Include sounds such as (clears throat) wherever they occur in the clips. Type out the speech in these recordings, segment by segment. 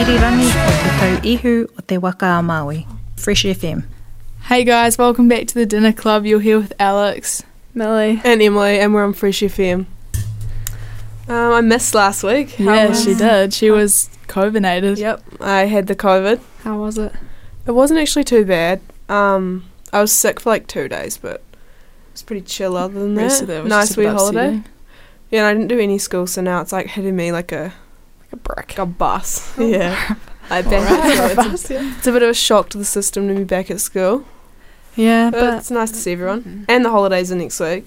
Irirangi o te tau ihu o te waka a Maui. Fresh FM. Hey guys, welcome back to the dinner club. You're here with Alex. Millie and Emily, and we're on Fresh FM. Um, I missed last week. How yeah, was- she did. She was COVIDated. Yep, I had the COVID. How was it? It wasn't actually too bad. Um, I was sick for like two days, but it was pretty chill. Other than that, rest of it was nice just wee holiday. Yeah, and I didn't do any school, so now it's like hitting me like a Like a brick. like a bus. (laughs) yeah, (laughs) I bet Alright. it's, (laughs) a, it's a bit of a shock to the system to be back at school. Yeah, But but it's nice to see everyone, and the holidays are next week.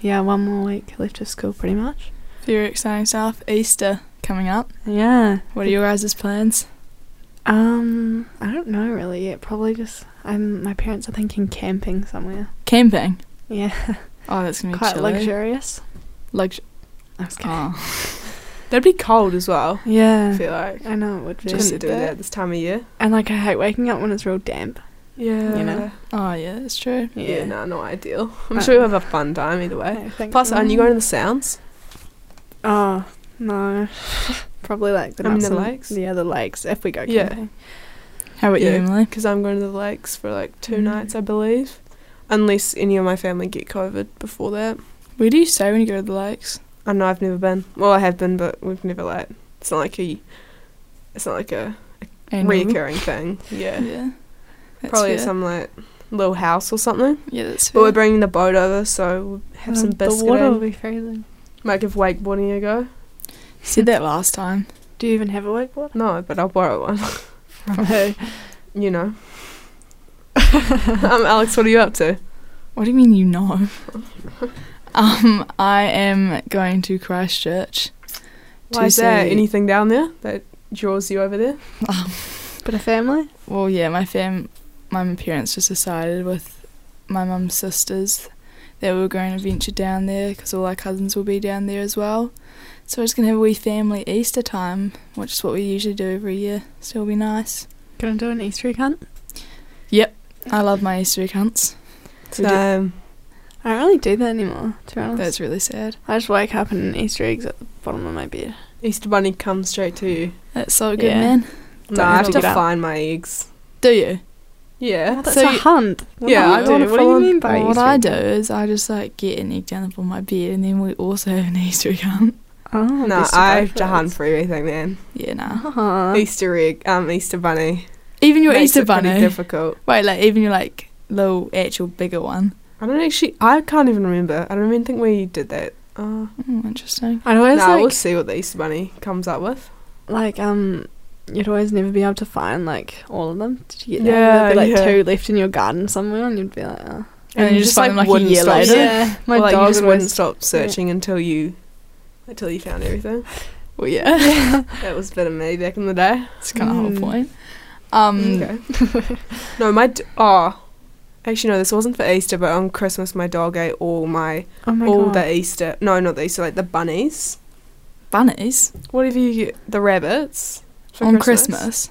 yeah, one more week left of school, pretty much. Very exciting stuff. Easter coming up. Yeah. What are your guys' plans? Um, I don't know really yet. Probably just um, my parents are thinking camping somewhere. Camping. Yeah. Oh, that's gonna be quite chilly. luxurious. Lux- I was kidding. oh. That'd be cold as well. Yeah. I Yeah, feel like I know it would be. just said do that. that this time of year. And like I hate waking up when it's real damp. Yeah, You know? oh yeah, it's true. Yeah, no, not ideal. I'm Uh, sure you'll have a fun time either way. I think Plus, so. aren't you going to the sounds? Oh no, (laughs) probably like the I mean, the and- lakes? Yeah, the lakes. If we go Yeah. camping. How about Yeah. you, Emily? Because I'm going to the lakes for like two Mm. nights, I believe. Unless any of my family get COVID before that. Where do you stay when you go to the lakes? I know I've never been. Well, I have been, but we've never like. It's not like a. It's not like a Annual? reoccurring thing. (laughs) Yeah. Yeah. That's Probably fair. at some like little house or something. Yeah, that's But we're bringing the boat over, so we'll have some Um, the water will biscuit. be freezing. Might give wakeboarding a go. Said that last time. Do you even have a wakeboard? No, but I'll borrow one. (laughs) (laughs) From who? you know. um, Alex, what are you up to? What do you mean you know? Um, I am going to Christchurch. Why to is there see- anything down there that draws you over there? But a family. Well, yeah, my fam, my parents just decided with my mum's sisters that we were going to venture down there because all our cousins will be down there as well. So we're just gonna have a wee family Easter time, which is what we usually do every year. So it'll be nice. Gonna do an Easter egg hunt. Yep. I love my Easter egg hunts. We do- Um, I don't really do that anymore. To be honest, That's really sad. I just wake up and Easter eggs at the bottom of my bed. Easter Bunny comes straight to you. That's so good, Yeah. man. No, I have dig to find my eggs. Do you? Yeah. That's So a you- hunt. What Yeah, I do? do. What do you mean by Well, what I do is I just like get an egg down on my bed, and then we also have an Easter egg hunt. Oh, no, best I have to hunt for everything, man. Yeah, nah. Aw. Easter egg, um, Easter Bunny. Even your makes Easter it pretty bunny. difficult. Wait, like even your like little actual bigger one. I don't actually. I can't even remember. I don't even think we did that. Uh, Oh, interesting. I'd always no, like, we'll see what the Easter Bunny comes up with. like um, you'd always never be able to find like all of them. Did you get Yeah, that? There'd be like yeah. two left in your garden somewhere, and you'd be like, oh. And then you just find them, like, a wouldn't year stop later. yeah, my Well, like, you dog just would wouldn't stop searching until you until you found everything. (laughs) Well, yeah, (laughs) That was a bit of me back in the day. it's kind of the Mm. whole point. Um, Okay. (laughs) no, my d- oh, actually no, this wasn't for Easter, but on Christmas my dog ate all my Oh my all god. the Easter. No, not the Easter, like the bunnies. bunnies What Whatever you get, the rabbits for on Christmas.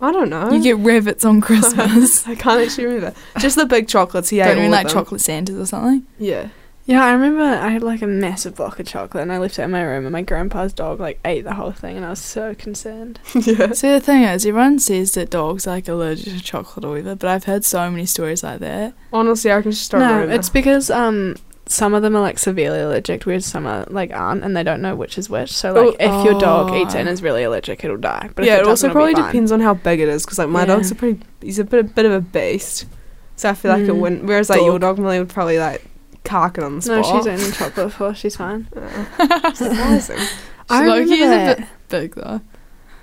I don't know. You get rabbits on Christmas. (laughs) I can't actually remember. Just the big chocolates. He ate Don't you all like them. chocolate Santas or something? Yeah. Yeah, I remember I had like a massive block of chocolate and I left it in my room and my grandpa's dog like ate the whole thing and I was so concerned. (laughs) yeah. See, the thing is, everyone says that dogs are, like allergic to chocolate or whatever, but I've heard so many stories like that. Honestly, I can just start no, remember. it's because um some of them are like severely allergic, whereas some are like aren't, and they don't know which is which. So like, if your dog eats it and Oh. is really allergic, it'll die. But if yeah, it, also it'll probably depends on how big it is. Because like my Yeah. dog's a pretty, he's a bit, a bit of a beast. So I feel like it Mm. wouldn't. Whereas like your Dog. dog Millie would probably like cark on the No, spot. she's eaten chocolate before. She's fine. Uh, (laughs) surprising. (laughs) I Loki is remember a bit big though.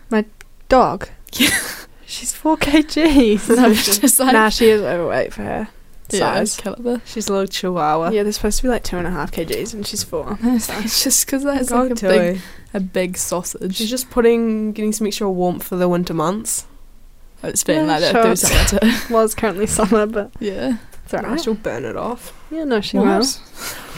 My dog. Yeah. (laughs) She's four kgs. No, it's just like nah, she is overweight for her yeah, size. caliber. She's a little chihuahua. Yeah, they're supposed to be like two and a half kgs, and she's four. it's just because that's like a big, a big sausage. She's just putting, getting some extra warmth for the winter months. it's been Yeah, like that sure. through summer too. Well, it's currently summer, but yeah. it's No, alright. she'll burn it off. Yeah, no, she was.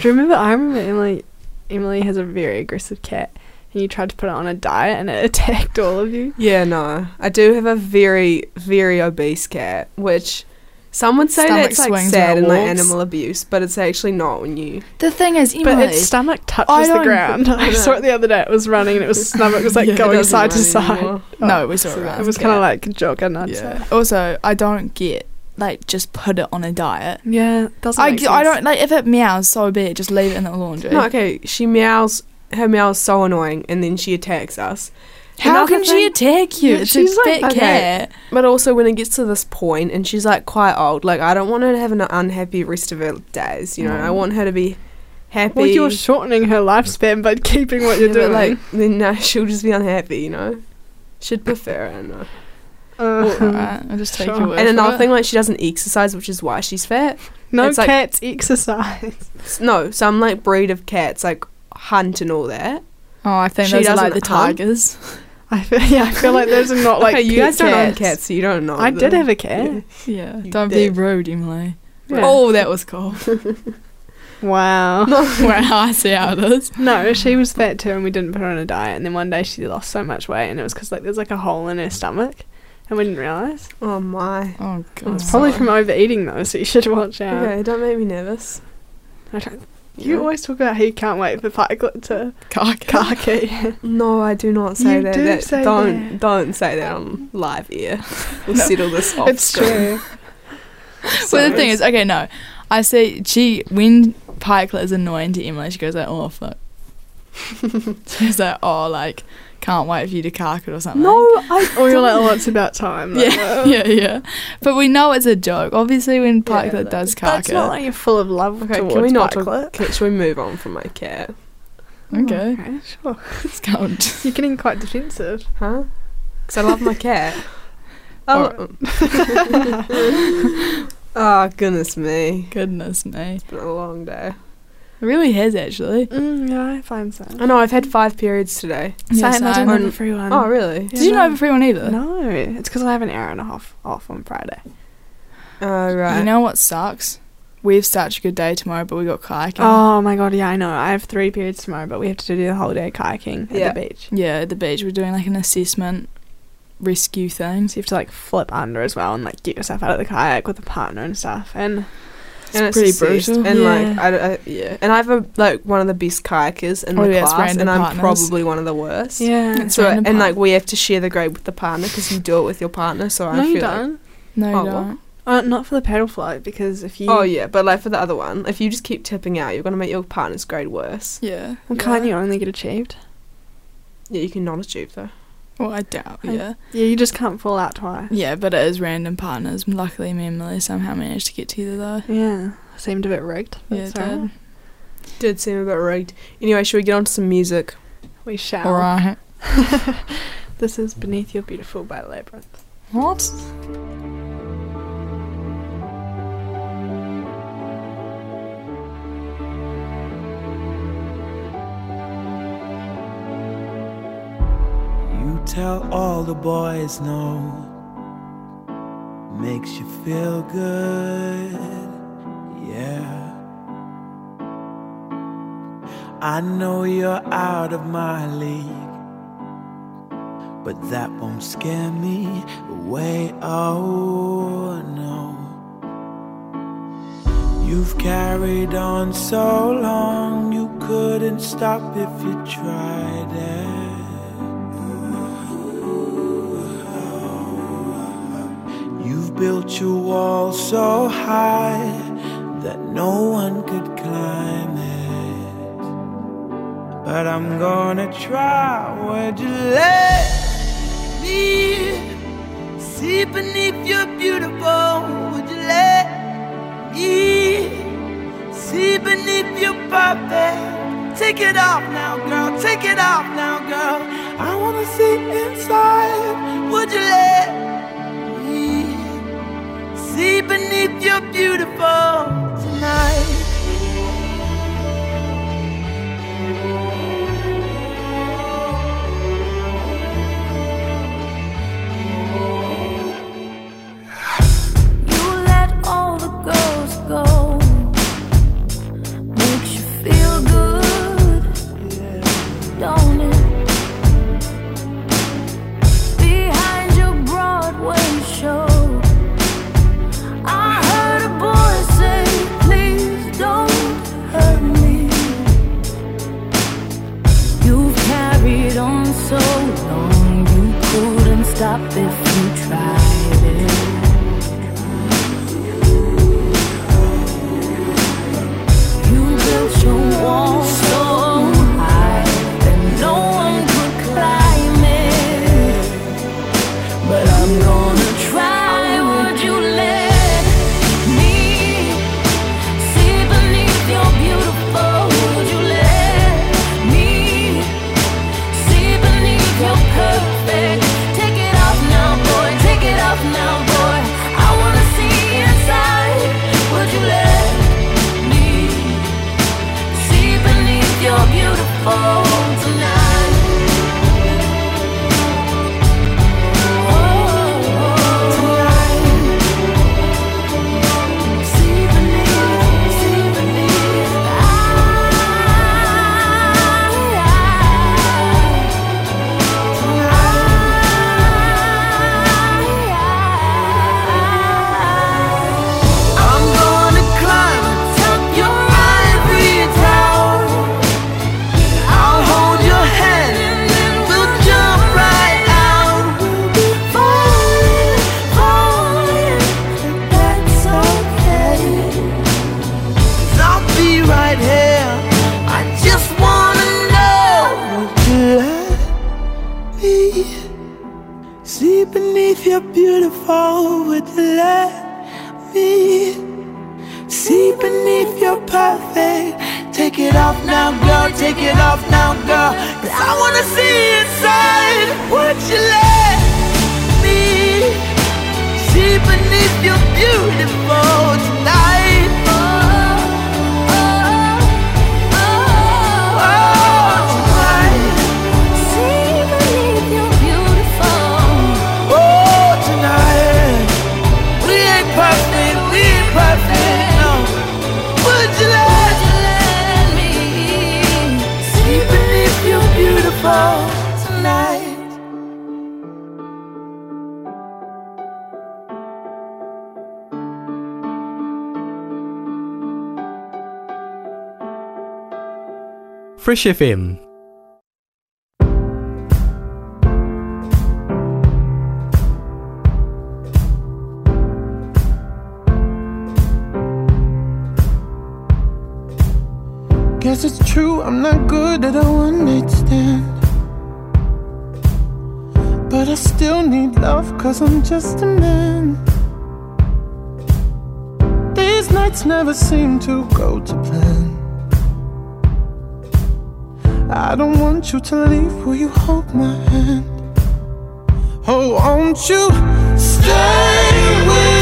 Do you remember? I remember Emily. Emily has a very aggressive cat, and you tried to put it on a diet, and it (laughs) attacked all of you. Yeah, no. I do have a very, very obese cat, which some would say Stomach that's like sad and like animal abuse, but it's actually not when you. The thing is, Emily, But its stomach I touches the ground. (laughs) (laughs) I saw it the other day. It was running, and it was stomach was like Yeah, going side to side. anymore. no, we saw so it. that- around. It was kind of like jogging. I'd yeah. say. Also, I don't get like just put it on a diet. Yeah, doesn't. I, make I don't like if it meows so bad, just leave it in the laundry. No, okay. She meows. Her meow is so annoying, and then she attacks us. How Another can she attack you? Yeah, it's she's a like- okay. cat. But also, when it gets to this point, and she's like quite old, like I don't want her to have an unhappy rest of her days. You know, I Mm. want her to be happy. Well, you're shortening her lifespan by keeping what you're Yeah, but, doing. like then no, (laughs) she'll just be unhappy. You know, she'd prefer. I don't know. Uh, Alright, I'll (laughs) just take Sure. your word and for another it. thing, like she doesn't exercise, which is why she's fat. no it's like- cats exercise. (laughs) S- No, some like breed of cats like hunt and all that. Oh, I think She those are like the hunt? tigers. (laughs) I feel, yeah, I feel like those are not like okay, you pet guys don't own cats. cats, so you don't know. I did them. have a cat. Yeah, You don't did. be rude, Emily. Yeah. Oh, that was cool. Wow. wow, I see how it is. No, she was fat too, and we didn't put her on a diet. And then one day she lost so much weight, and it was because like there's like a hole in her stomach, and we didn't realize. Oh my. Oh god. It's probably from overeating though, so you should watch out. Okay, don't make me nervous. I don't- You always talk about how you can't wait for Pikelet to Kaka. khaki. (laughs) No, I do not say You that. do That- say don't that. don't say that on live ear. (laughs) We'll settle this off. it's screen. true. (laughs) Well, the thing is, okay, no, I say she when Pikelet is annoying to Emily, she goes like, "Oh fuck." She's like, "Oh, like can't wait for you to cark it or something." No, I. (laughs) Or you're like, oh, it's about time. Like, Yeah, (laughs) well, yeah, yeah. But we know it's a joke. Obviously, when Pikelet that- does cark That's it. not like you're full of love Okay, towards can we not Pikelet. talk? Can, should we move on from my cat? okay, Okay, sure. it's (laughs) going. You're getting quite defensive. Huh? Because I love my cat. Oh. oh goodness me! Goodness me, It's been a long day. It really has actually. Mm, yeah, I find so. I know I've had five periods today. Yeah, Same, I same. didn't have a free one. Oh really? Yeah, Did you no. not have a free one either? No, it's because I have an hour and a half off on Friday. Oh right. You know what sucks? We have such a good day tomorrow, but we got kayaking. Oh my god, yeah, I know. I have three periods tomorrow, but we have to do the whole day kayaking at Yeah. the beach. Yeah, at the beach, we're doing like an assessment rescue thing. So you have to like flip under as well and like get yourself out of the kayak with a partner and stuff. And and it's pretty assessed. brutal. And like Yeah. I, don't- I yeah, and I've a, like one of the best kayakers in Oh, the yeah, class, random and I'm partners. probably one of the worst. yeah, It's So random and like we have to share the grade with the partner because you do it with your partner. So I no, feel you like- don't. No, you Oh, what? don't. Uh, not for the paddle float because if you Oh yeah, but like for the other one, if you just keep tipping out, you're gonna make your partner's grade worse. Yeah. well, can't you only get achieved? Yeah, you can not achieve though. Well, I doubt. I- Yeah. Yeah, you just can't fall out twice. Yeah, but it is random partners. Luckily, me and Millie somehow managed to get together though. Yeah, seemed a bit rigged. but Yeah, it's it did. alright. Did seem a bit rigged. Anyway, should we get on to some music? We shall. All right. (laughs) This is Beneath Your Beautiful by Labrinth. What? Tell all the boys no. Makes you feel good, yeah. I know you're out of my league, but that won't scare me away. Oh no. You've carried on so long, you couldn't stop if you tried it. You've built your wall so high that no one could climb it. But I'm gonna try. Would you let me see beneath your beautiful? Would you let me see beneath your perfect? Take it off now, girl. Take it off now, girl. I wanna see inside. See beneath your beautiful Fresh FM. Guess it's true, I'm not good at a one night stand. But I still need love, cause I'm just a man. These nights never seem to go to plan. I don't want you to leave, will you hold my hand? Oh, won't you stay with me?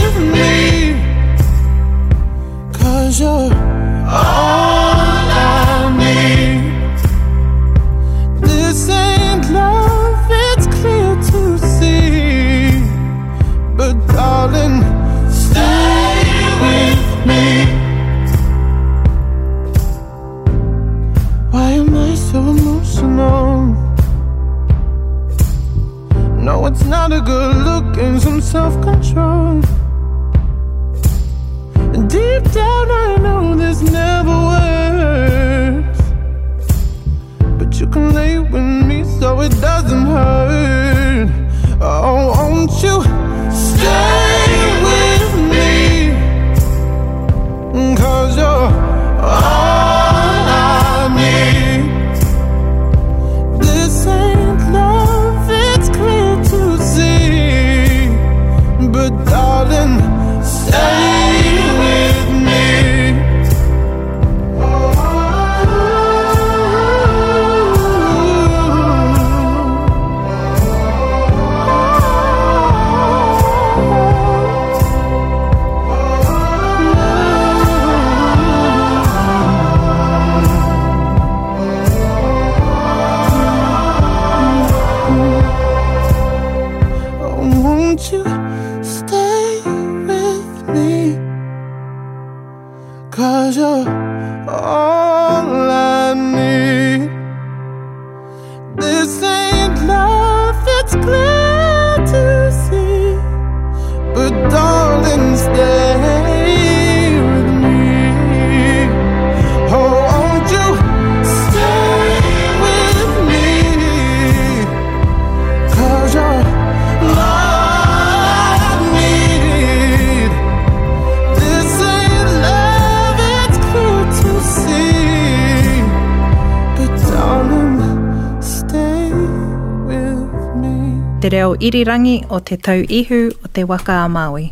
Te reo irirangi o te tau ihu o te waka a Maui.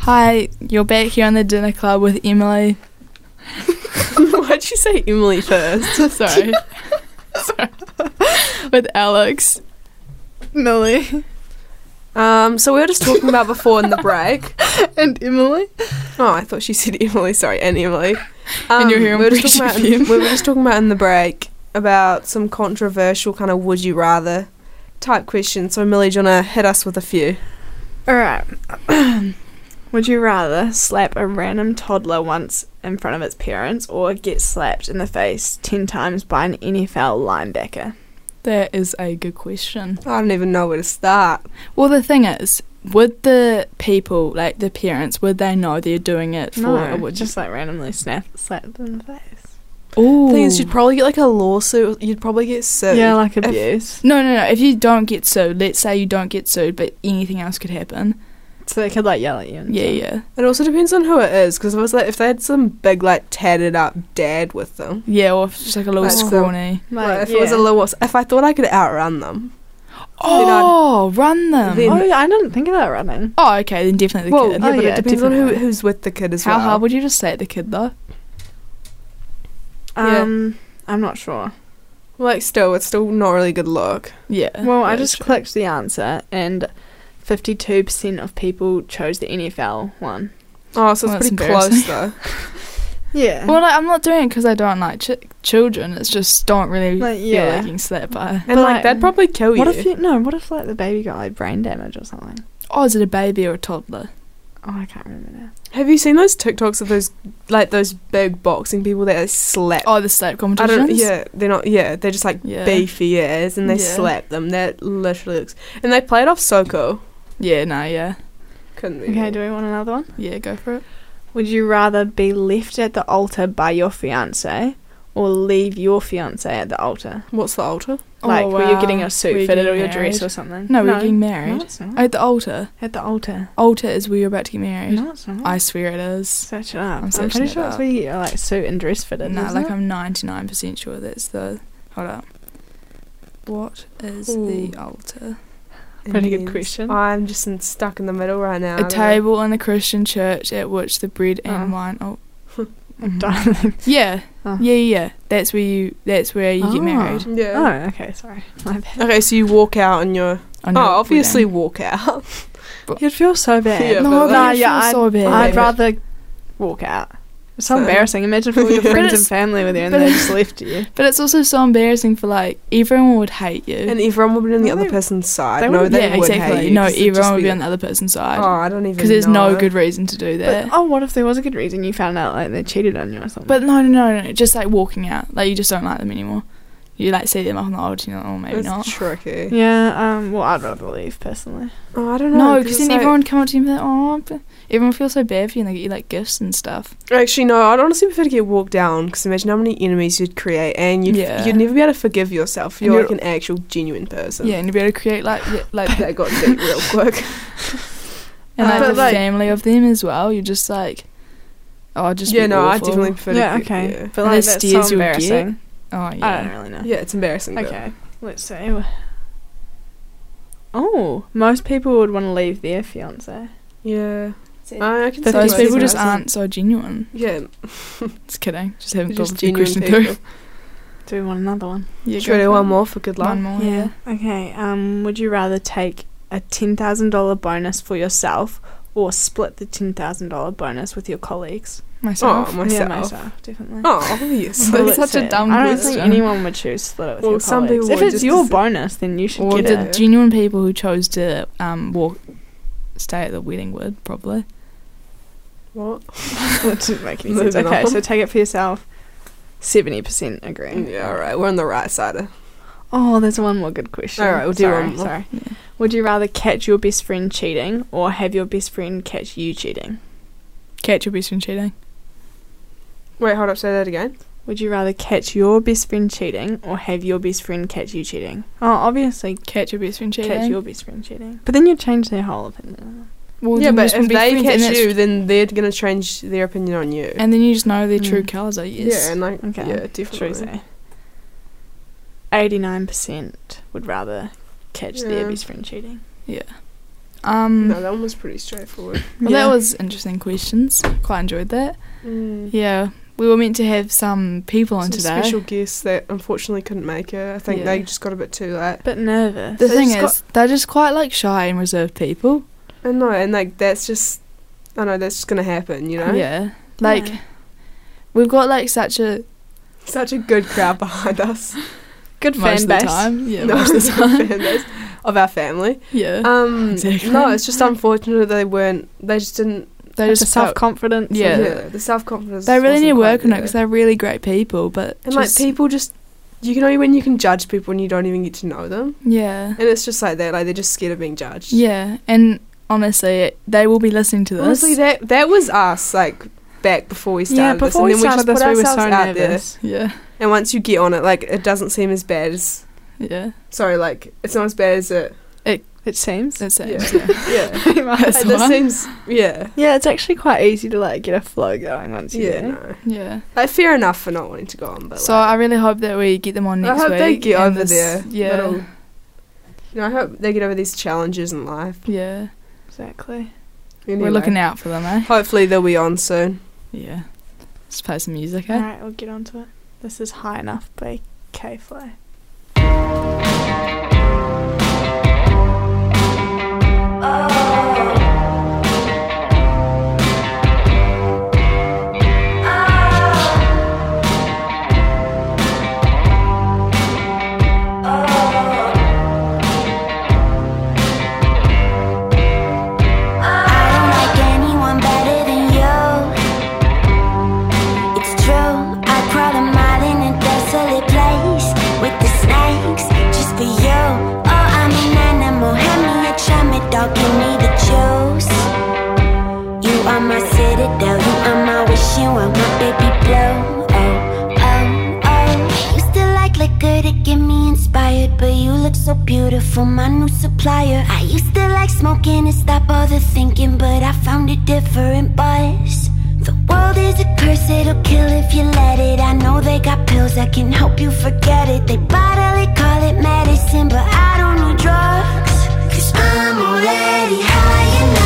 Hi, you're back here on the dinner club with Emily. (laughs) Why'd you say Emily first? (laughs) Sorry. (laughs) Sorry. With Alex. Millie Um, so we were just talking about before in the break. and Emily. Oh, I thought she said Emily. Sorry, and Emily. Um, And you're here on we, were just talking about, FM. we were just talking about in the break about some controversial kind of would you rather type questions. So Millie, do you want to hit us with a few? All right. (clears throat) Would you rather slap a random toddler once in front of its parents or get slapped in the face 10 times by an NFL linebacker? That is a good question. I don't even know where to start. Well, the thing is, would the people, like the parents, would they know they're doing it for? No, or would just like randomly snap, slap them in the face. Ooh. Thing is, you'd probably get like a lawsuit. You'd probably get sued. Yeah, like If- abuse. no, no, no. If you don't get sued, let's say you don't get sued, but anything else could happen. So they could like yell at you. and Yeah, stuff. yeah, It also depends on who it is, because if it was like if they had some big like tatted up dad with them, yeah. Or if it's just like a little Like, scrawny. like, Like, if it was a yeah. little, if I thought I could outrun them, Oh, run them. Then- oh, yeah, I didn't think about running. oh, okay, then definitely the well, kid. yeah, Oh, but yeah, it depends on who, who's with the kid as How well. hard would you just say at the kid though? Um, I'm not sure. Like, still, it's still not really good look. Yeah. Well, I just true. clicked the answer, and 52% of people chose the NFL one. Oh, so Well, it's that's pretty close though. (laughs) (laughs) Yeah. Well, like, I'm not doing it because I don't like ch- children. It's just don't really Like, feel yeah. like getting slapped by. And But, like, like, that'd probably kill what you. if you no? What if like the baby got like brain damage or something? Oh, is it a baby or a toddler? Oh, I can't remember now. Have you seen those TikToks of those like those big boxing people that slap? Oh, the slap I competitions. don't. Yeah, they're not. Yeah, they're just like Yeah. beefy ears, and they Yeah. slap them. That literally looks. And they play it off so cool. Yeah. No. Yeah. Couldn't be. Okay, do we want another one? Yeah. Go for it. Would you rather be left at the altar by your fiance, or leave your fiance at the altar? What's the altar? Like, oh, were you getting wow. a uh, suit Were you fitted or getting your dress or something? No, we're getting No, married. it's not. At the altar. At the altar. Altar is where you're about to get married. No, it's not. I swear it is. Search it up. I'm I'm, pretty it sure it's up. where you get like suit and dress fitted. No, isn't like it? I'm 99% sure that's the. Hold up. What is Ooh. the altar? Pretty good question. I'm just in, stuck in the middle right now. I A don't table in a Christian church at which the bread and Oh. wine. Oh, I don't yeah, Oh. yeah, yeah. That's where you. That's where you Oh. get ah. married. Yeah. Oh, okay, sorry. (laughs) My bad. Okay, so you walk out and you're. On Oh, obviously wedding. walk out. You'd feel so bad. Yeah, No, but but Nah, I yeah, feel I'd, so bad. I'd rather walk out. It's so So- embarrassing. Imagine if all your (laughs) friends and family were there and they just left you. (laughs) But it's also so embarrassing for like everyone would hate you. And everyone would be on the other person's side. they no, would- they yeah, would exactly. hate you. no, 'cause everyone would be be on the other person's side. Oh, I don't even. because there's no good reason to do that. But, oh, what if there was a good reason you found out like they cheated on you or something? But no, no, no, no. Just like walking out. Like you just don't like them anymore. You like see them up on the altar, you're like, oh, maybe It's not. tricky. yeah, um, well, I'd rather leave personally. Oh, I don't know. No, because then it's like- everyone come up to you and be like, oh, but everyone feels so bad for you and they get you like gifts and stuff. Actually, no. I'd honestly prefer to get walked down because imagine how many enemies you'd create, and you'd Yeah. you'd never be able to forgive yourself. And You're you're- like an actual genuine person. Yeah, and you'd be able to create like yeah, like (laughs) that got deep real (laughs) quick. and like But, the like- family of them as well. You're just like, oh, I'd just yeah, be no, I awful. definitely prefer. yeah, to get, okay. Yeah. But And like the that's so stares you'll get. embarrassing. Oh I don't really know. yeah, it's embarrassing. but- Okay, let's see. Oh, most people would want to leave their fiance. Yeah. I, I can see Those people just aren't so genuine. Yeah, (laughs) Just kidding. Just haven't thought of the question people. through. (laughs) Do we want another one? Yeah, Should we do one more for good luck? One more. Yeah. Okay. Um, would you rather take a ten thousand dollar bonus for yourself or split the ten thousand dollar bonus with your colleagues? Myself. Oh, myself. Yeah, myself, definitely. Oh, (laughs) obviously. That's Well, such a dumb see. I don't question. think anyone would choose split it with Well, your some colleagues. people If it's your bonus, then you should Or get the it. genuine people who chose to um walk, stay at the wedding would probably. What? (laughs) that didn't make any (laughs) sense. Moving Okay, on. so take it for yourself. Seventy percent agree. Mm, yeah, all right. We're on the right side of. Oh, there's one more good question. All right, we'll do sorry, one more. Sorry. Yeah. Would you rather catch your best friend cheating or have your best friend catch you cheating? Catch your best friend cheating. Wait, hold up. Say that again. Would you rather catch your best friend cheating or have your best friend catch you cheating? Oh, obviously Catch your best friend cheating. catch your best friend cheating. But then you change their whole opinion. Well, yeah, but if they catch you, then they're gonna change their opinion on you. and then you just know their true Mm. colours. I guess. yeah, and like, Okay. yeah, True definitely. say. Eighty-nine percent would rather catch their best friend cheating. Yeah. Um. No, that one was pretty straightforward. Well, Yeah. that was interesting questions. Quite enjoyed that. Mm. Yeah, we were meant to have some people on Some today. special guests that unfortunately couldn't make it. I think Yeah. they just got a bit too late. Bit nervous. the They thing is, they're just quite like shy and reserved people. I know, and like that's just, I know that's just gonna happen. You know, Yeah, like Yeah. we've got like such a such a good crowd behind us. Good fan most fan of the time. Yeah, No, most of the (laughs) time. fan base of our family. yeah, Um, Exactly. no, it's just unfortunate that they weren't. They just didn't. They Like just the self confidence. Yeah. Yeah, the self confidence. They really need to work on it because they're really great people. But and like people just, you can only when you can judge people and you don't even get to know them, yeah, and it's just like that. Like they're just scared of being judged. yeah, and honestly, they will be listening to this. Honestly, that that was us like back before we started Yeah, this, before and we then started we just this, put we were so ourselves out there. nervous. yeah, And once you get on it, like it doesn't seem as bad as. yeah, Sorry, like it's not as bad as it. It seems. that's it. Yeah. Yeah. (laughs) Yeah. Pretty much. That's Like, this one. seems yeah. Yeah, it's actually quite easy to like get a flow going once you Yeah, no. yeah. Like fair enough for not wanting to go on, but So like, I really hope that we get them on next week. I hope week. they get over this- there. Yeah, little- You know, I hope they get over these challenges in life. Yeah. Exactly. Anyway, We're looking out for them, eh? Hopefully they'll be on soon. Yeah. Let's play some music, eh? Alright, we'll get on to it. This is High Enough by K.Flay. I so beautiful, my new supplier. I used to like smoking to stop all the thinking, but I found a different buzz. The world is a curse, it'll kill if you let it. I know they got pills that can help you forget it. They bottle it, call it medicine, but I don't need drugs. Cause I'm already high enough.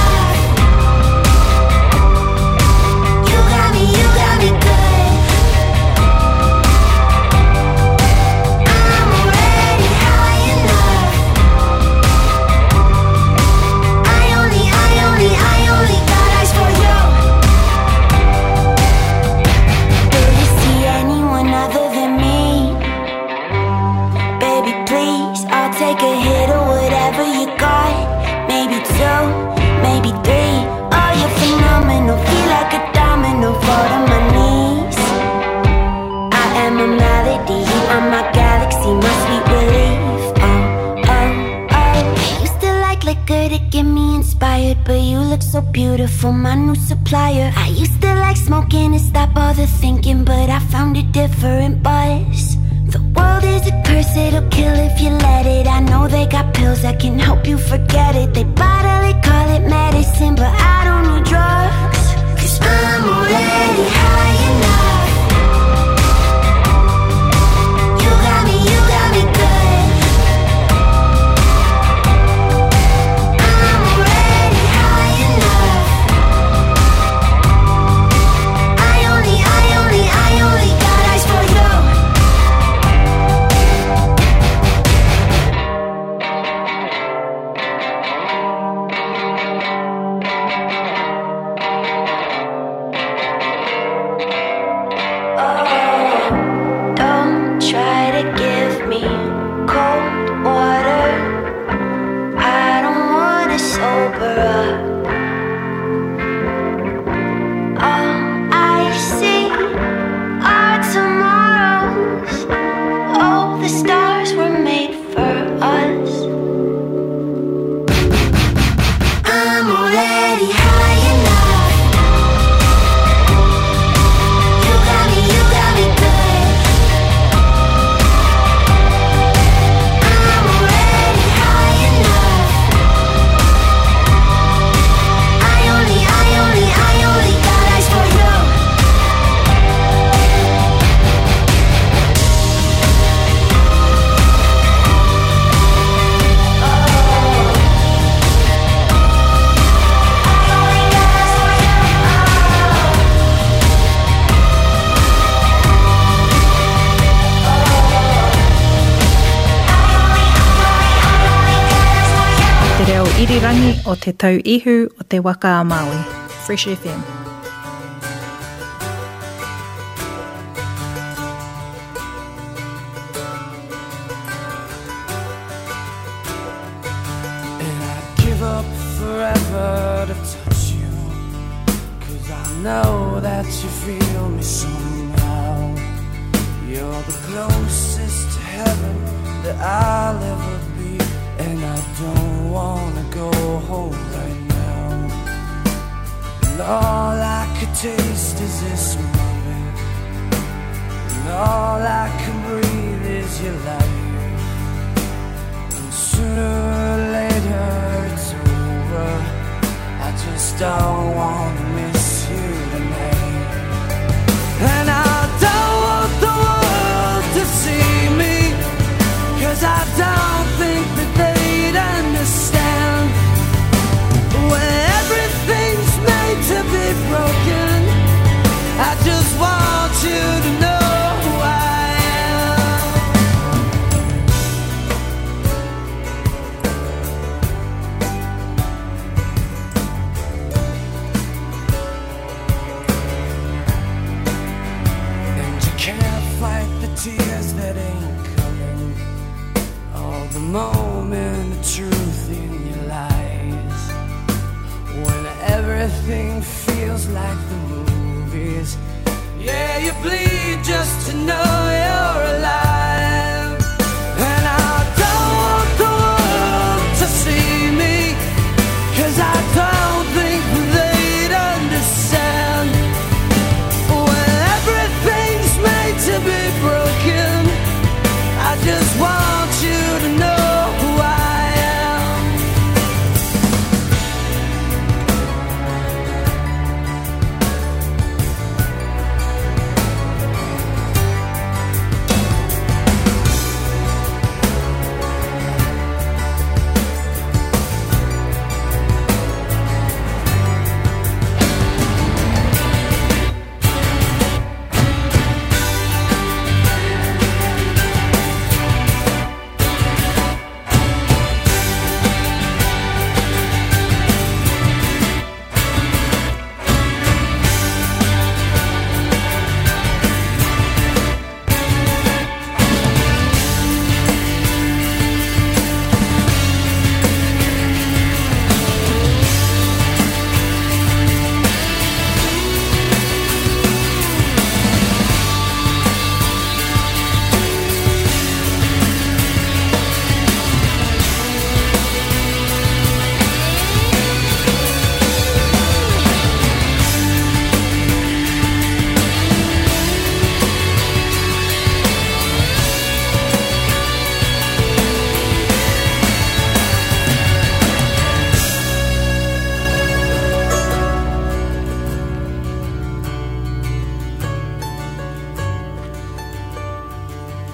Fall to my knees. I am a melody, you are my galaxy, my sweet relief. Oh, oh, oh. Used to like liquor to get me inspired, but you look so beautiful, my new supplier. I used to like smoking to stop all the thinking, but I found a different buzz. The world is a curse, it'll kill if you let it. I know they got pills that can help you forget it. They bottle it, call it medicine, but I don't need drugs. I'm already high wanna te tau ihu o te waka a Māui. Fresh FM.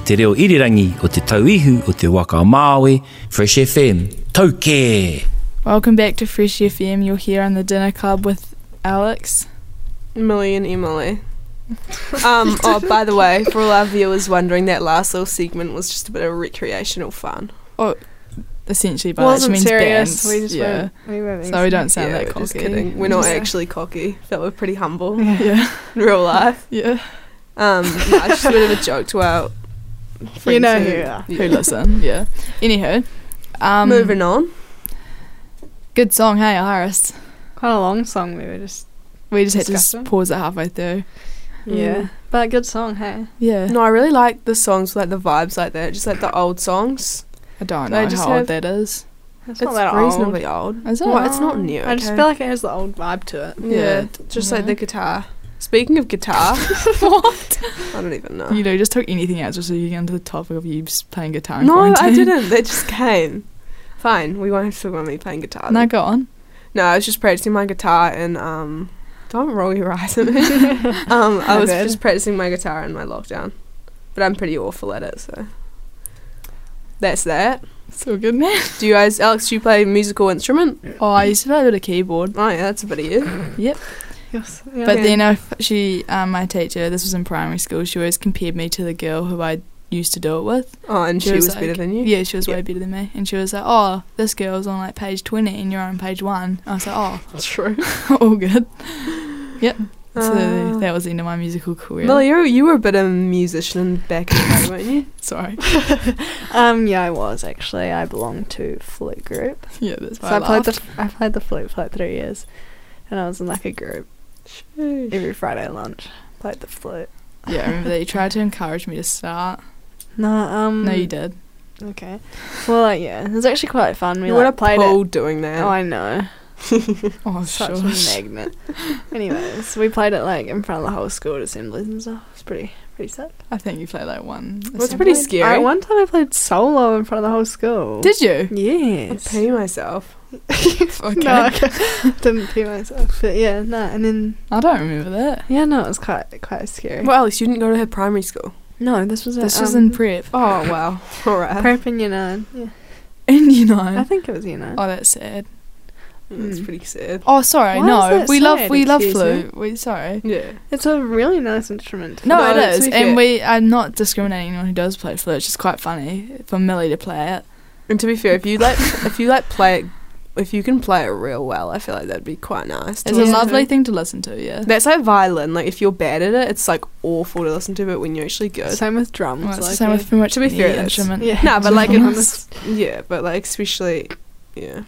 Te reo irirangi o te tauihu o te waka o Māui, Fresh FM, tau kē! Welcome back to Fresh FM. You're here on the dinner club with Alex. Millie and Emily. Um, oh, by the way, for all our viewers wondering, that last little segment was just a bit of recreational fun. Oh, essentially, by that she Wasn't means serious. bands. We just yeah. weren't, we were So we don't sound yeah, that we're just cocky. kidding. We're not actually cocky. That we're pretty humble Yeah. (laughs) in real life. Yeah. Um, no, it's just a bit of a joke to our friends You know who, who. Who listen? (laughs) Yeah. Anywho, um, Moving on. Good song, hey Iris. Quite a long song. We were just We just had to Disgusting. pause it halfway through. yeah, Mm. but good song. Hey, Yeah. No, I really like the songs, like the vibes like that, just like the old songs. I don't They know just how old that is. it's, It's not that reasonably old. Is it? Well, it's not new. I just feel like it has the old vibe to it. yeah, Yeah. t- just Yeah. like the guitar. Speaking of guitar, (laughs) what? I don't even know. You know, just took anything else just so you get into the topic of you just playing guitar. in No, I didn't. They just (laughs) came. Fine, we won't have to talk about me playing guitar. No, then. go on. No, I was just practicing my guitar and um. Don't roll your eyes at me. (laughs) um, I was bad. just practicing my guitar in my lockdown, but I'm pretty awful at it. So that's that. So good, man. Do you guys, Alex? Do you play a musical instrument? Oh, I used to play a bit of keyboard. Oh yeah, that's a bit of you. Yep. Yes. But Yeah. then I f she, um, my teacher, this was in primary school, she always compared me to the girl who I used to do it with. Oh, and she, She was, was better than you. Yeah, she was Yeah. way better than me. And she was like, oh, this girl's on like page 20 and you're on page 1. I was like, oh, That's true. (laughs) all good. Yep. So Uh, that was the end of my musical career. Well, you you were a bit of a musician back in the day, weren't you? (laughs) Sorry. (laughs) um, yeah, I was actually. I belonged to flute group. Yeah, that's why So I, I played the. I played the flute for like three years, and I was in like a group every Friday lunch. Played the flute. Yeah, I remember that you tried to encourage me to start. No, um, No, you did. Okay. Well, like, yeah, it was actually quite fun. We you would like, have played pulled it. doing that. Oh, I know. (laughs) (laughs) Oh, Such shush. a magnet. Anyways, we played it like in front of the whole school at assemblies and stuff. It's pretty pretty sick. I think you played like one. Well, it's pretty scary. I, one time I played solo in front of the whole school. Did you? I Yes. pee myself. (laughs) Okay. No, (laughs) I didn't pee myself. But yeah, no, and then I don't remember that. yeah, no, it was quite quite scary. Well, Alex, you didn't go to her primary school. no, this was This at, was um, in prep. Oh wow. (laughs) All right. prep in year nine. Yeah, In you I think it was year nine. Oh, that's sad. That's Mm. pretty sad. Oh, sorry. Why is no, that we love sad? we love Excuse me? flute. We sorry. Yeah. It's a really nice instrument. No, No, it to is, be and we. I'm not discriminating anyone who does play flute. It's just quite funny for Millie to play it. And to be fair, if you like, if you like play it if you can play it real well, I feel like that'd be quite nice. to It's a lovely to. thing to listen to, yeah. That's like violin. Like if you're bad at it, it's like awful to listen to. But when you're actually good, Same with drums. Well, it's like the same with yeah. pretty much To be fair, that's- instrument. Yeah. no, but like Drums. it's yeah, but like especially yeah.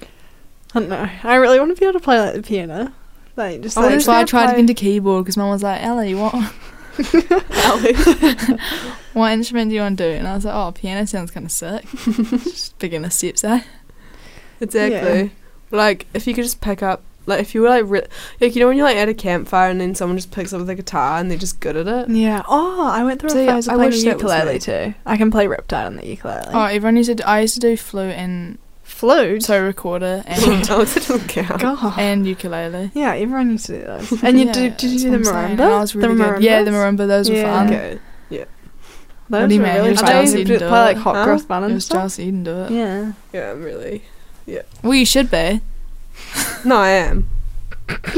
I don't know. I really want to be able to play like the piano. Like just Oh, like That's why I tried to play- get into keyboard because mum was like, Ellie, what (laughs) (laughs) what instrument do you want to do? And I was like, oh, piano sounds kind of sick. (laughs) Just beginner steps, eh? (laughs) Exactly. Like if you could just pick up, like if you were like, re- like you know when you're like at a campfire and then someone just picks up the guitar and they're just good at it. Yeah. Oh, I went through See, a phase of I playing wish the was ukulele too. I can play Riptide on the ukulele. Oh, everyone used to. Do, I used to do flute and flute. so recorder (laughs) and oh, that doesn't count. God. and ukulele. yeah, everyone used to do those. (laughs) And you Yeah, did? Did you that's do what the marimba? I was really the good. Yeah, the marimbas? marimba. Those were fun. Okay. Those What do you mean? really It was fun. Chelsea You didn't could do play like hot Huh? cross bun It was stuff. Chelsea Eden do it. Yeah. Yeah, I'm really. Well, you should be. No, I am. (laughs)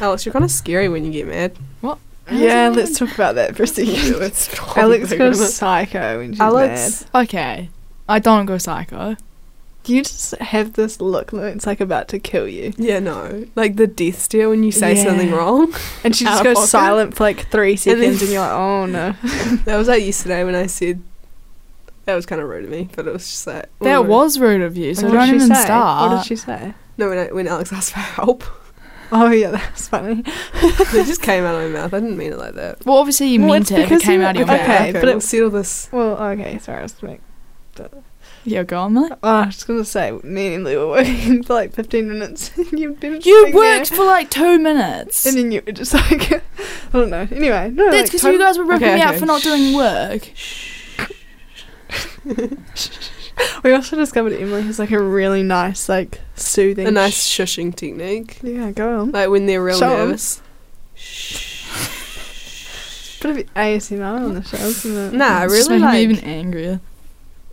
Alex, you're kind of scary when you get mad. What? Yeah, let's talk about that for a second. (laughs) Let's Alex go goes into psycho when she's Alex, Okay. I don't go psycho. mad. You just have this look that it's like about to kill you. yeah, no, like the death stare when you say Yeah. something wrong. And she (laughs) Out just of goes pocket. silent for like three And then- seconds and, you're like, oh no. That was like yesterday when I said. That was kind of rude of me, but it was just like That was rude of you, so What don't did she even say? start. What did she say? no when I, when Alex asked for help. (laughs) Oh yeah, that's funny. it just came out of my mouth. I didn't mean it like that. Well, obviously you Well, meant it's it it because came you- out of your okay, mouth. okay, but but it- we'll settle this. Well, okay, sorry, I was like, Yeah, go on, mate. oh, I was just gonna say, me and Lou were working (laughs) for like 15 minutes. (laughs) and You've been You sitting there, worked for like two minutes. and then you were just like, I don't know. Anyway, no, That's because tot- you guys were ripping Okay, me out for not doing work. We also discovered Emily has like a really nice, like soothing, A nice sh- shushing technique, yeah, go on. like when they're real Show 'em. nervous. Bit of ASMR on the show, isn't it? Nah, I It's just really making like. me even angrier.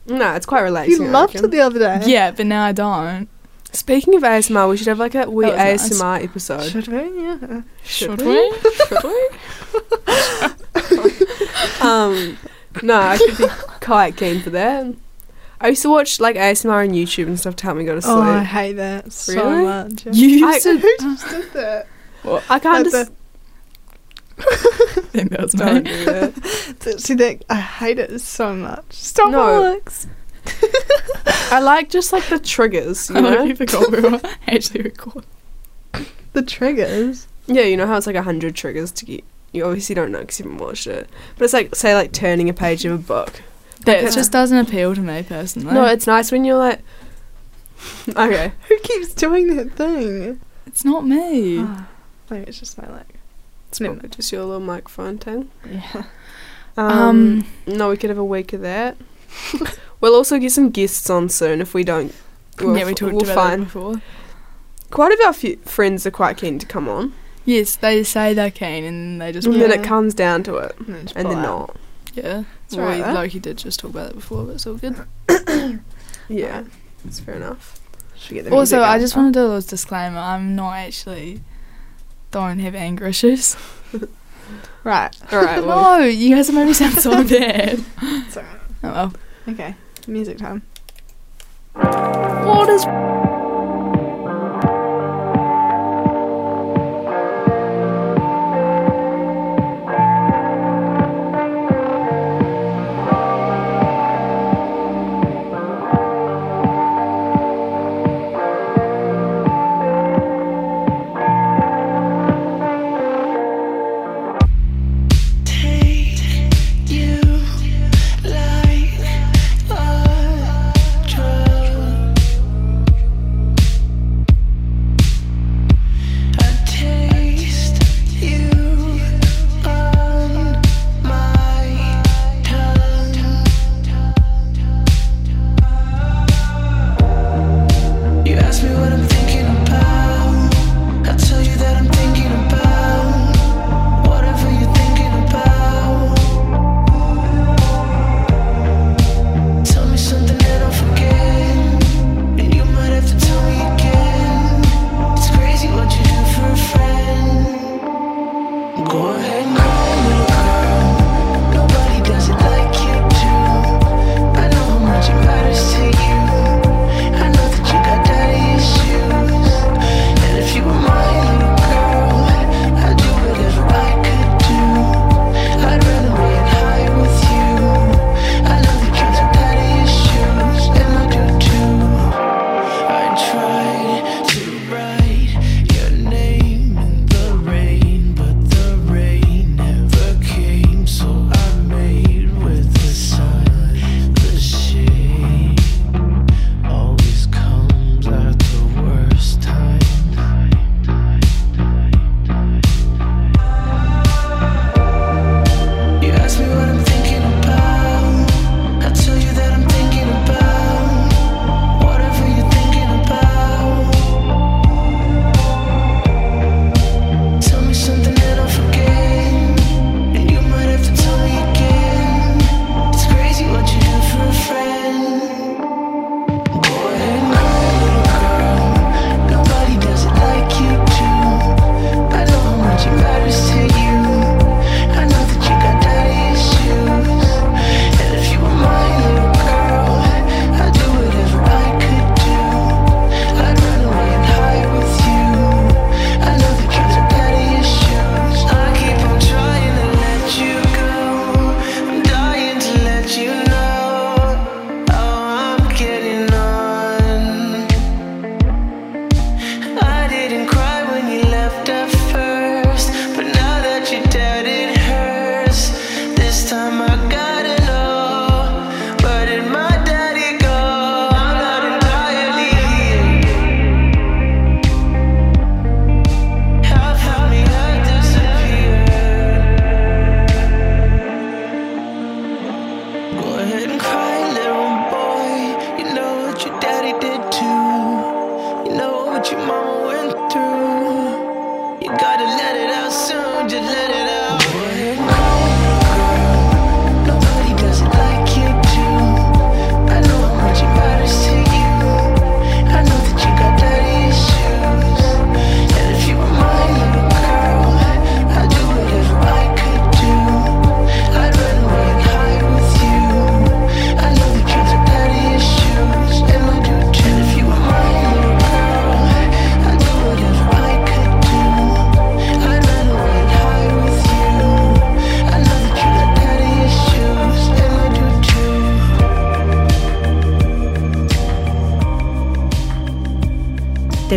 No, it's quite relaxing. You I loved reckon. it the other day. Yeah, but now I don't. Speaking of ASMR, we should have like a wee That was nice. ASMR episode. Should we? Yeah. Should we? Should we? (laughs) (laughs) um, no, I could be quite keen for that. I used to watch like ASMR on YouTube and stuff to help me go to sleep. Oh, I hate that so much. yeah. You used I- to Who (laughs) just did that? I can't Like just think that was don't me. do that. (laughs) See that? I hate it so much. Stop, No. Alex. I like just like the triggers, (laughs) you I know? like forgot we were actually recording. The triggers. Yeah, you know how it's like a hundred triggers to get. You obviously don't know because you haven't watched it, but it's like say like turning a page of a book. That Yeah. just doesn't appeal to me personally. No, it's nice when you're like, (laughs) okay, (laughs) Who keeps doing that thing? it's not me. Oh, (sighs) maybe it's just my like. it's probably just your little microphone thing. Yeah. Um, Um, no, we could have a week of that. (laughs) we'll also get some guests on soon if we don't. We'll, yeah, we talked we'll about find before. quite a few of our few friends are quite keen to come on, Yes, they say they're keen and they just and then it comes down to it, And, and they're not. yeah. It's well, alright. Loki did just talk about it before, but it's all good. (coughs) Yeah, that's fair enough. Should get the Also, I just want to do a little disclaimer. I'm not actually don't have anger issues. (laughs) Right. All right, well, (laughs) no, you guys have made me sound so (laughs) bad. It's alright. Oh well. Okay. Music time. What is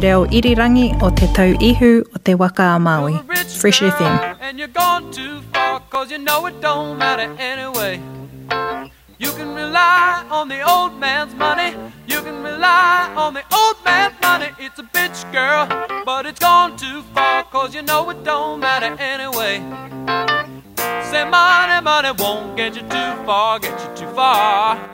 reo irirangi o te tau ihu o te waka a Maui. Fresh FM. And you're gone too far Cause you know it don't matter anyway. You can rely on the old man's money. You can rely on the old man's money. It's a bitch girl But it's gone too far Cause you know it don't matter anyway. Say money, money won't get you too far Get you too far.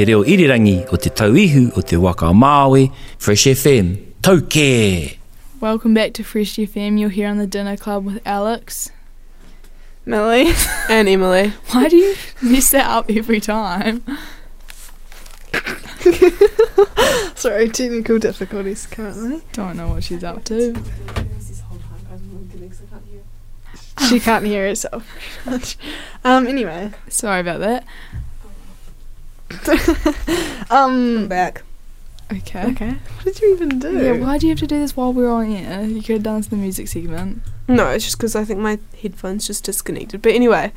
Te reo irirangi o te tauihu o te waka o Māui, Fresh FM, tauke! Welcome back to Fresh FM. You're here on the dinner club with Alex. Millie. (laughs) And Emily. Why do you mess that up every time? (laughs) Sorry, technical difficulties currently. Don't know what she's up to. (laughs) She can't hear herself. um. Anyway. Sorry about that. (laughs) um. back. Okay. Okay. What did you even do? Yeah, why do you have to do this while we're on air? You could have done this in the music segment. No, it's just because I think my headphones just disconnected. But anyway,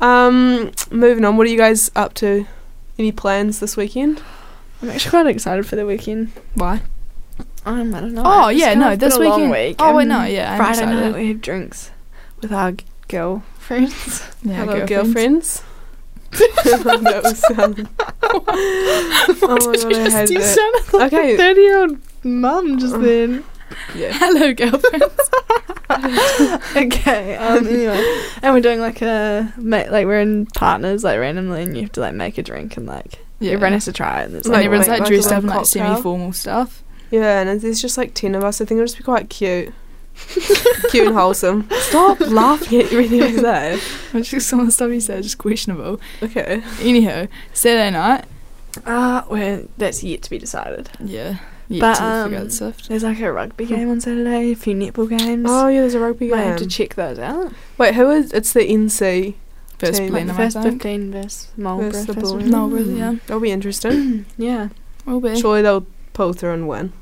um, moving on. What are you guys up to? Any plans this weekend? I'm actually quite excited for the weekend. Why? Um, I don't know. Oh, It's yeah, no, this been a long weekend- Week. oh, wait, no, yeah, I'm Friday excited. night we have drinks with our g- girlfriends. Yeah, (laughs) Hello, girlfriends. girlfriends. That was sound. oh my god, I you that. like Okay. thirty-year-old mum just then. Yeah. (laughs) Hello, girlfriends. (laughs) okay. Um. (laughs) Anyway, and we're doing like a ma- like we're in partners like randomly, and you have to like make a drink and like Yeah. everyone has to try it. And it's like, everyone's like- like like dressed up in like semi-formal stuff. Yeah, and there's just like ten of us. I think it'll just be quite cute. (laughs) cute and wholesome. Stop laughing at everything I say. Which is some of the stuff you said just questionable. Okay. Anyhow, Saturday night. uh, well, that's yet to be decided. Yeah. Yet But, to um, figure out stuff. There's like a rugby game on Saturday, a few netball games. Oh yeah, there's a rugby game. I have to check those out. Wait, who is? It's the NC First team. plenum, Like I first think. fifteen versus Marlborough. Versus the first Bulls. 15. No, really, yeah. That'll be interesting. (clears throat) Yeah. Will be. Surely they'll pull through and win.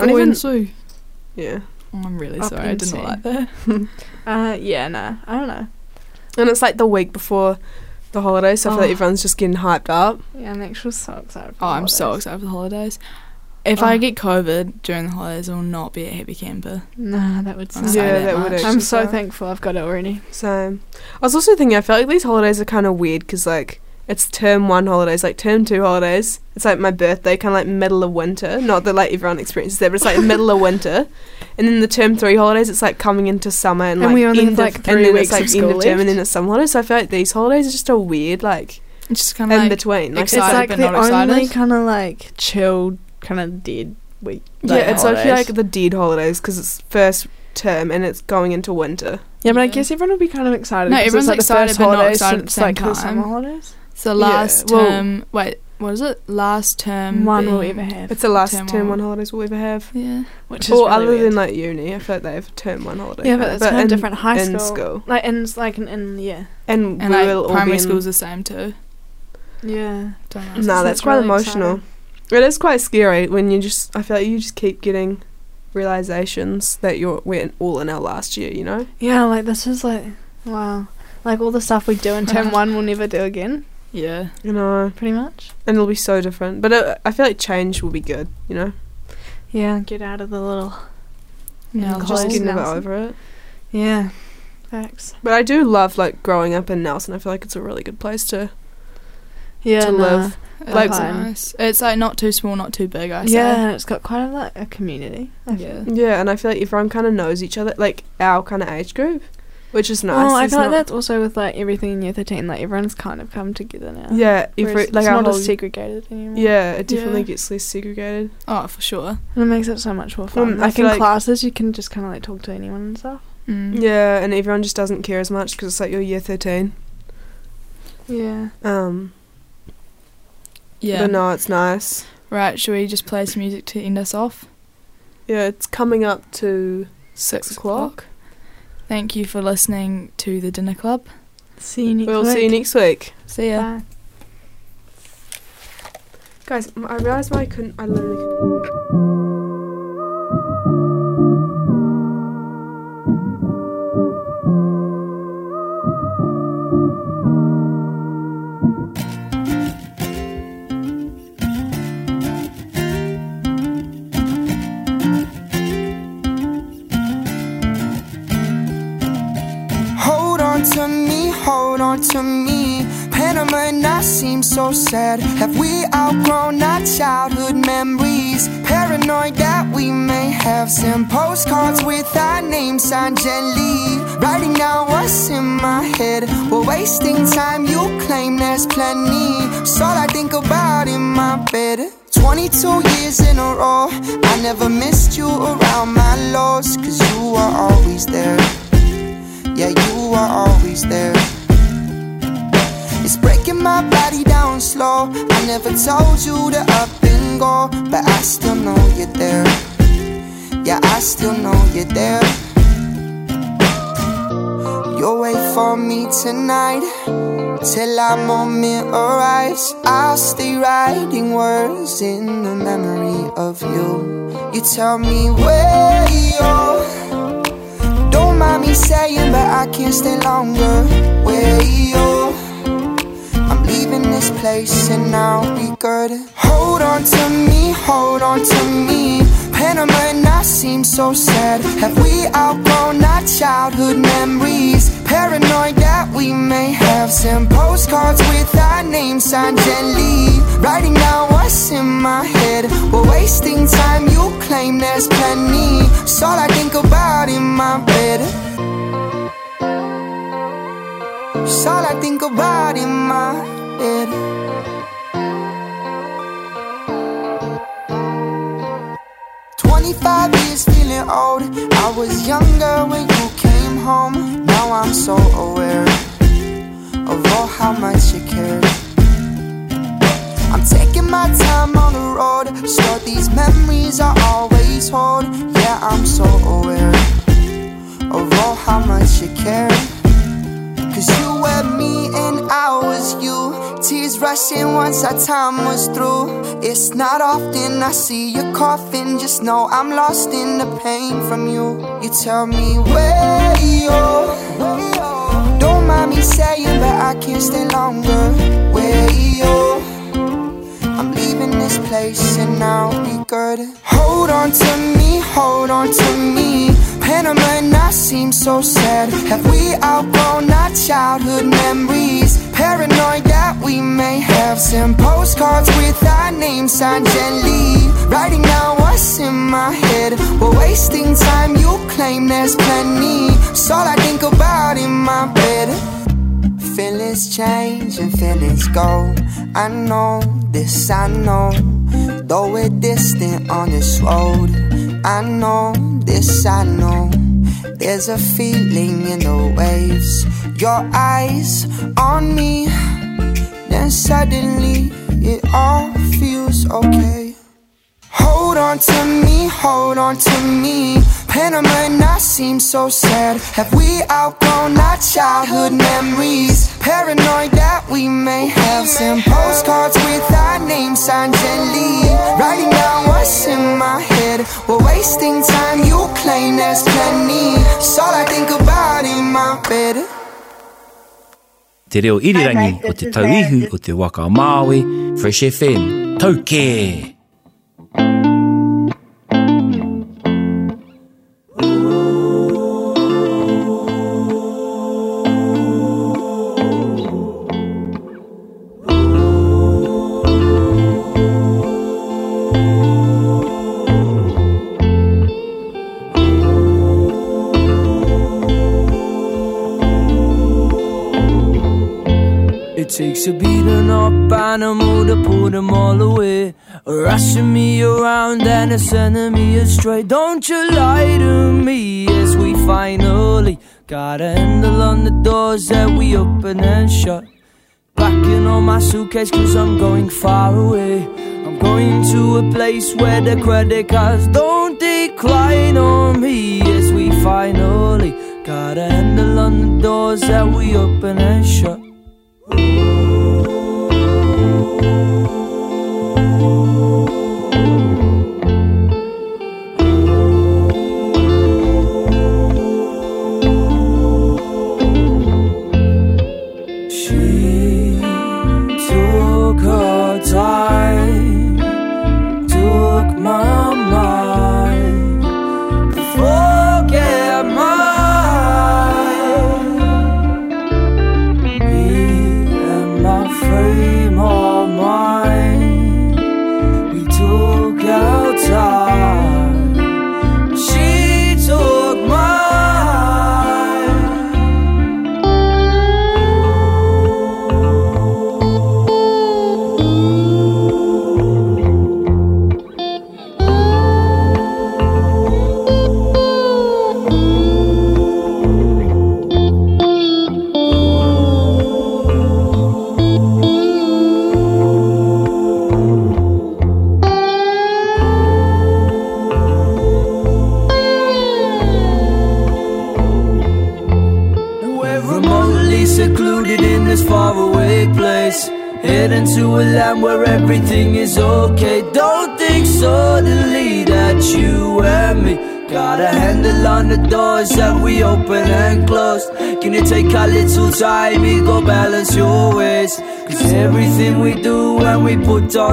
I Go don't even. sue. Yeah. I'm really Up sorry. I did not like that. (laughs) (laughs) Uh, yeah, no, I don't know. And it's like the week before the holidays, so I feel like Oh. everyone's just getting hyped up. Yeah, I'm actually so excited. For Oh, the I'm so excited for the holidays. If I Oh. get COVID during the holidays, I will not be a happy camper. Nah, that would. Yeah, that that would actually I'm so thankful I've got it already. So, I was also thinking, I felt like these holidays are kind of weird because, like, it's term one holidays, like term two holidays. It's like my birthday, kind of like middle of winter. Not that like everyone experiences that, but it's like (laughs) middle of winter. And then the term three holidays, it's like coming into summer and, And like we only end have, of- like, and three then weeks it's like of end of term and then it's summer holidays. So I feel like these holidays are just a weird like It's just kind of in like between. Like, It's like but the not only kind of like chilled, kind of dead week. yeah, like, it's I feel like the dead holidays because it's first term and it's going into winter. Yeah, but I guess everyone will be kind of excited. No, everyone's like excited, the first but not excited at the since, like same the time. summer holidays. It's the Yeah, last well- term. Wait, what is it? Last term. One we'll being- ever have. It's the last Term term, one. one holidays we'll ever have. Yeah. which is Or really other weird. than like uni, I feel like they have term one holiday. yeah, but of, it's kind of different. High in school, school. like in like in, in yeah, and, And we like will all primary be in- school's the same too. yeah. Don't know. No, So that's it's quite really emotional. It is quite scary when you just. I feel like you just keep getting realizations that you're we're all in our last year. You know. Yeah, like this is like wow, like all the stuff we do in term (laughs) one we'll never do again. Yeah. You know, pretty much. and it'll be so different. But it, I feel like change will be good. You know, Yeah, get out of the little. Now just Coles, getting a Nelson. over it. Yeah, facts. But I do love like growing up in Nelson. I feel like it's a really good place to Yeah, to nah. live. It's Like- nice. It's like not too small, not too big. I say. Yeah, and it's got quite a, like a community. I Yeah. feel. Yeah, and I feel like everyone kind of knows each other, like our kind of age group, which is nice. Oh, I There's feel like not- that's also with like everything in year thirteen. Like everyone's kind of come together now. Yeah, Whereas every, like it's our not whole, as segregated anymore. Yeah, it definitely Yeah. gets less segregated. Oh, for sure. and it makes it so much more fun. Um, I like feel in like- classes, you can just kind of like talk to anyone and stuff. Mm. Yeah, and everyone just doesn't care as much because it's like you're year thirteen. Yeah. Um, Yeah. but no, it's nice. Right. Should we just play some music to end us off? Yeah, it's coming up to Six o'clock. Thank you for listening to the Dinner Club. See you next We'll week. see you next week, See ya. Bye. guys. I realized why I couldn't. I literally. Hold Have we outgrown our childhood memories? Paranoid that we may have sent postcards with our names signed gently. Writing down what's in my head. We're wasting time, you claim there's plenty. It's all I think about in my bed. 22 years in a row, I never missed you around my lows, cause you were always there. Yeah, you are always there. It's breaking my body down slow. I never told you to up and go, but I still know you're there. Yeah, I still know you're there. You'll wait for me tonight till our moment arrives. I'll stay writing words in the memory of you. You tell me where you're. Don't mind me saying, but I can't stay longer. Where you? I'm leaving this place and I'll be good. Hold on to me, hold on to me. Panama I seem so sad. Have we outgrown our childhood memories? Paranoid that we may have sent postcards with our names signed gently. Writing down what's in my head. We're wasting time, you claim there's plenty. It's all I think about in my bed. It's all I think about in my bed. Twenty-five years feeling old. I was younger when you came home. Now I'm so aware of all how much you cared. I'm taking my time on the road. Store these memories I always hold. Yeah, I'm so aware of all how much you cared. Cause you were me and I was you. Tears rushing once our time was through. It's not often I see you coughing. Just know I'm lost in the pain from you. You tell me where you're. Don't mind me saying, but I can't stay longer. Where you're. Leaving this place and I'll be good. Hold on to me, hold on to me. Panama I seem so sad. Have we outgrown our childhood memories? Paranoid that we may have Some postcards with our names signed gently. Writing down what's in my head. We're wasting time, you claim there's plenty. It's all I think about in my bed. Feelings change and feelings go. I know this, I know. Though we're distant on this road, I know this, I know. There's a feeling in the waves. Your eyes on me, then suddenly it all feels okay. Hold on to me, hold on to me. Panama and I seem so sad. Have we outgrown our childhood memories? Paranoid that we may have sent postcards with our names signed gently. Writing down what's in my head. We're wasting time, you claim there's plenty. It's all I think about in my bed. Te reo irirangi o te tauihu o te waka o Māui, Fresh FM, tau kē! Takes a beating up animal to put them all away. Rushing me around and it's sending me astray. Don't you lie to me as we finally got a handle on the doors that we open and shut. Packing all my suitcase cause I'm going far away. I'm going to a place where the credit cards don't decline on me as we finally got a handle on the doors that we open and shut. She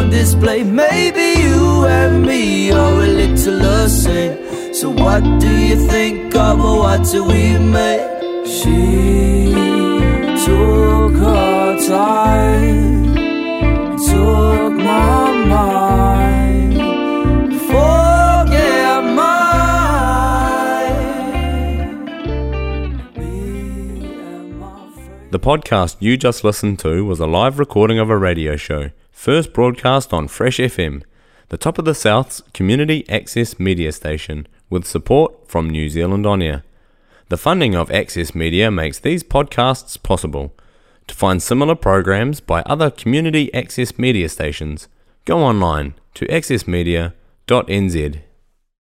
on display, maybe you and me are a little the same. So what do you think of what we make? She took her time, took my mind, forget The podcast you just listened to was a live recording of a radio show, first broadcast on Fresh FM, the top of the South's community access media station, with support from New Zealand On Air. The funding of Access Media makes these podcasts possible. To find similar programs by other community access media stations, go online to accessmedia.nz